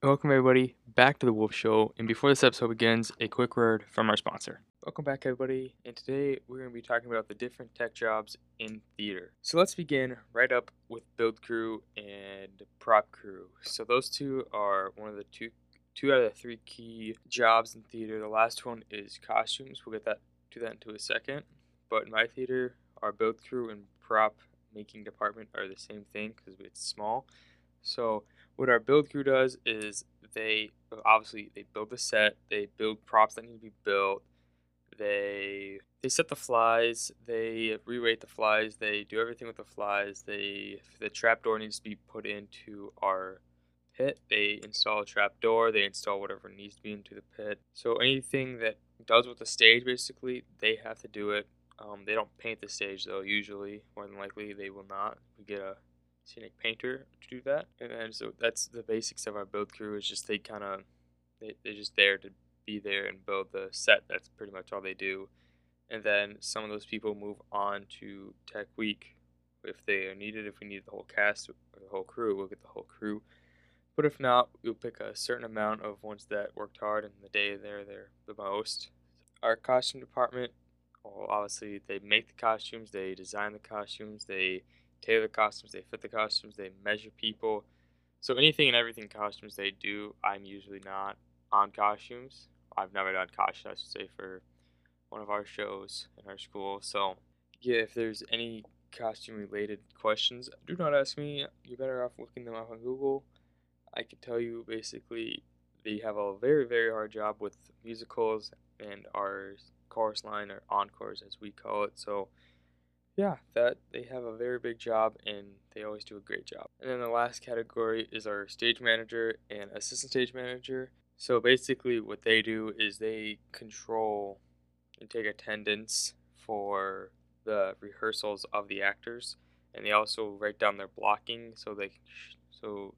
Welcome, everybody, back to the Wolf Show. And before this episode begins, a quick word from our sponsor. Welcome back, everybody. And today we're going to be talking about the different tech jobs in theater. So let's begin right up with build crew and prop crew. So those two are one of the two two out of the three key jobs in theater. The last one is costumes. We'll get that to that into a second. But in my theater, our build crew and prop making department are the same thing because it's small. So what our build crew does is they obviously they build the set, they build props that need to be built, they they set the flies, they re-rate the flies, they do everything with the flies. They the trap door needs to be put into our pit, they install a trap door, they install whatever needs to be into the pit. So anything that does with the stage basically, they have to do it. Um, they don't paint the stage though. Usually, more than likely, they will not. We get a scenic painter to do that. And so that's the basics of our build crew is just they kind of they, they're just there to be there and build the set. That's pretty much all they do. And then some of those people move on to Tech Week if they are needed. If we need the whole cast or the whole crew, we'll get the whole crew. But if not, we'll pick a certain amount of ones that worked hard and the day they're there the most. Our costume department, well, obviously they make the costumes, they design the costumes, they tailor the costumes, they fit the costumes, they measure people. So anything and everything costumes they do, I'm usually not on costumes. I've never done costumes, I should say, for one of our shows in our school. So yeah, if there's any costume related questions, do not ask me. You're better off looking them up on Google. I can tell you basically they have a very, very hard job with musicals and our chorus line or encores as we call it. So yeah, that they have a very big job and they always do a great job. And then the last category is our stage manager and assistant stage manager. So basically, what they do is they control and take attendance for the rehearsals of the actors, and they also write down their blocking so they so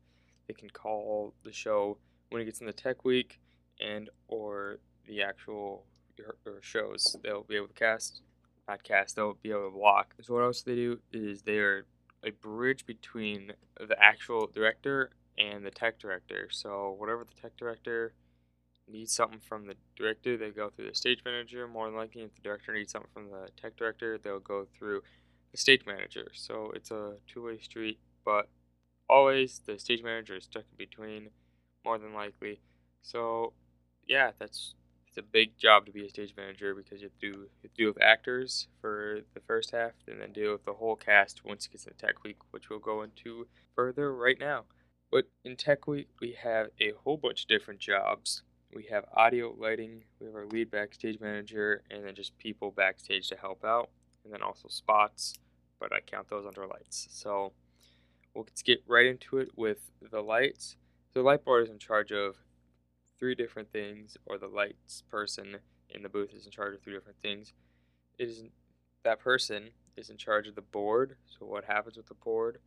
they can call the show when it gets in the tech week and or the actual shows. They'll be able to cast podcast, they'll be able to walk. So what else they do is they're a bridge between the actual director and the tech director. So whatever the tech director needs something from the director, they go through the stage manager. More than likely, if the director needs something from the tech director, they'll go through the stage manager. So it's a two-way street, but always the stage manager is stuck in between, more than likely. So yeah, that's it's a big job to be a stage manager because you have to, do, you deal with actors for the first half and then deal with the whole cast once it gets to Tech Week, which we'll go into further right now. But in Tech Week, we have a whole bunch of different jobs. We have audio, lighting, we have our lead backstage manager, and then just people backstage to help out, and then also spots, but I count those under lights. So we'll get right into it with the lights. The light board is in charge of three different things, or the lights person in the booth is in charge of three different things. It is that person is in charge of the board, so what happens with the board,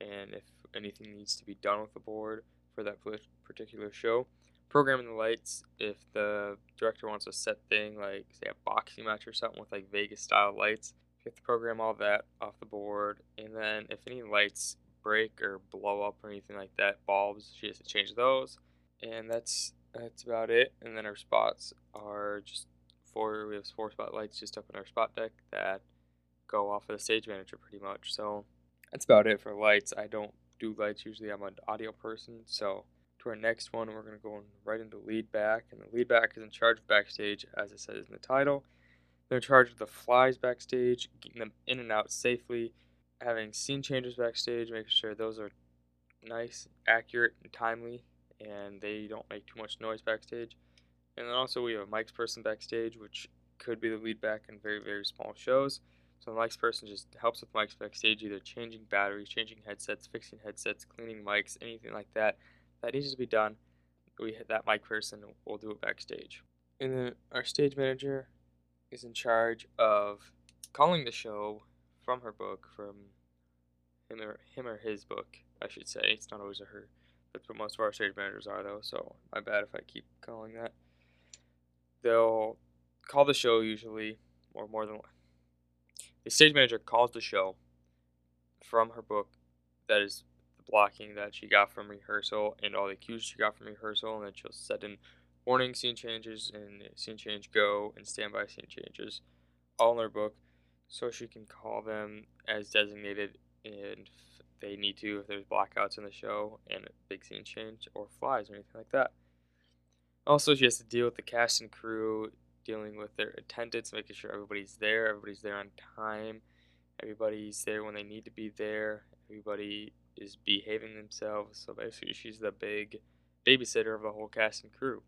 and if anything needs to be done with the board for that particular show. Programming the lights, if the director wants a set thing, like say a boxing match or something with like Vegas style lights, you have to program all that off the board. And then if any lights break or blow up or anything like that, bulbs, she has to change those. And that's that's about it. And then our spots are just four. We have four spotlights just up in our spot deck that go off of the stage manager pretty much. So that's about it for lights. I don't do lights usually. I'm an audio person. So to our next one, we're gonna go right into lead back, and the lead back is in charge of backstage, as it says in the title. They're in charge of the flies backstage, getting them in and out safely, having scene changes backstage, making sure those are nice, accurate, and timely and they don't make too much noise backstage. And then also we have a mics person backstage, which could be the lead back in very, very small shows. So the mics person just helps with mics backstage, either changing batteries, changing headsets, fixing headsets, cleaning mics, anything like that. That needs to be done. We hit that mic person will do it backstage. And then our stage manager is in charge of calling the show from her book, from him or him or his book, I should say. It's not always a her. That's what most of our stage managers are, though, so my bad if I keep calling that. They'll call the show usually, or more than one. The stage manager calls the show from her book that is the blocking that she got from rehearsal and all the cues she got from rehearsal, and then she'll set in warning scene changes and scene change go and standby scene changes all in her book so she can call them as designated and they need to if there's blackouts in the show and a big scene change or flies or anything like that. Also, she has to deal with the cast and crew, dealing with their attendance, making sure everybody's there, everybody's there on time, everybody's there when they need to be there, everybody is behaving themselves. So basically, she's the big babysitter of the whole cast and crew.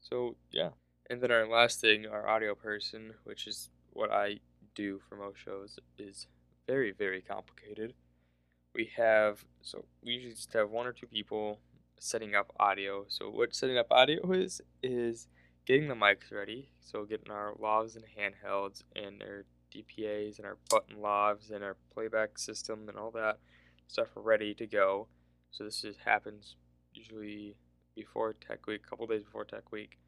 So, yeah. And then our last thing, our audio person, which is what I do for most shows, is very, very complicated. We have, so we usually just have one or two people setting up audio. So, what setting up audio is, is getting the mics ready. So, getting our lavs and handhelds and our DPAs and our button lavs and our playback system and all that stuff ready to go. So, this just happens usually before Tech Week, a couple days before Tech Week.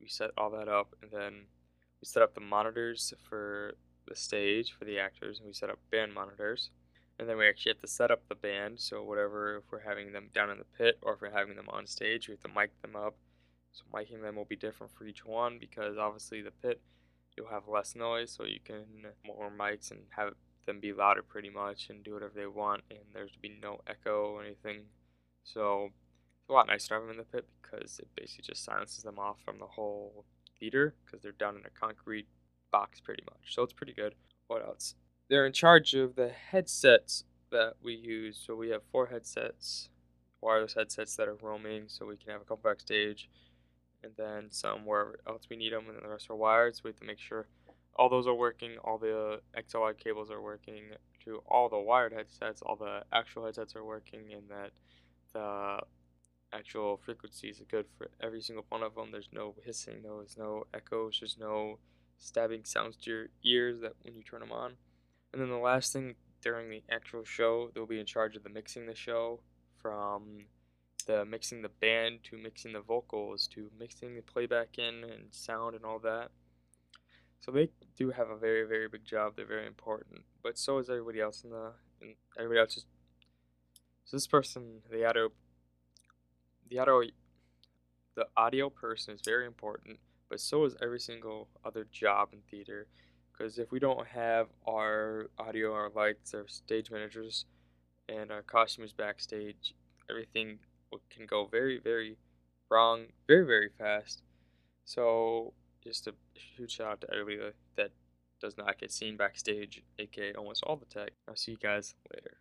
We set all that up and then we set up the monitors for the stage for the actors and we set up band monitors. And then we actually have to set up the band, so whatever, if we're having them down in the pit or if we're having them on stage, we have to mic them up. So miking them will be different for each one because obviously the pit, you'll have less noise, so you can more mics and have them be louder pretty much and do whatever they want, and there's to be no echo or anything. So it's a lot nicer to have them in the pit because it basically just silences them off from the whole theater because they're down in a concrete box pretty much. So it's pretty good. What else? They're in charge of the headsets that we use. So we have four headsets, wireless headsets that are roaming, so we can have a couple backstage, and then some wherever else we need them, and then the rest are wired. So we have to make sure all those are working, all the XLR cables are working, to all the wired headsets, all the actual headsets are working, and that the actual frequencies are good for every single one of them. There's no hissing, there's no echoes, there's no stabbing sounds to your ears that when you turn them on. And then the last thing during the actual show, they'll be in charge of the mixing the show from the mixing the band to mixing the vocals to mixing the playback in and sound and all that. So they do have a very very big job. They're very important, but so is everybody else in the and everybody else. Is, so this person, the audio, the audio, the audio person is very important but so is every single other job in theater. Because if we don't have our audio, our lights, our stage managers, and our costumes backstage, everything can go very, very wrong, very, very fast. So, just a huge shout out to everybody that does not get seen backstage, aka almost all the tech. I'll see you guys later.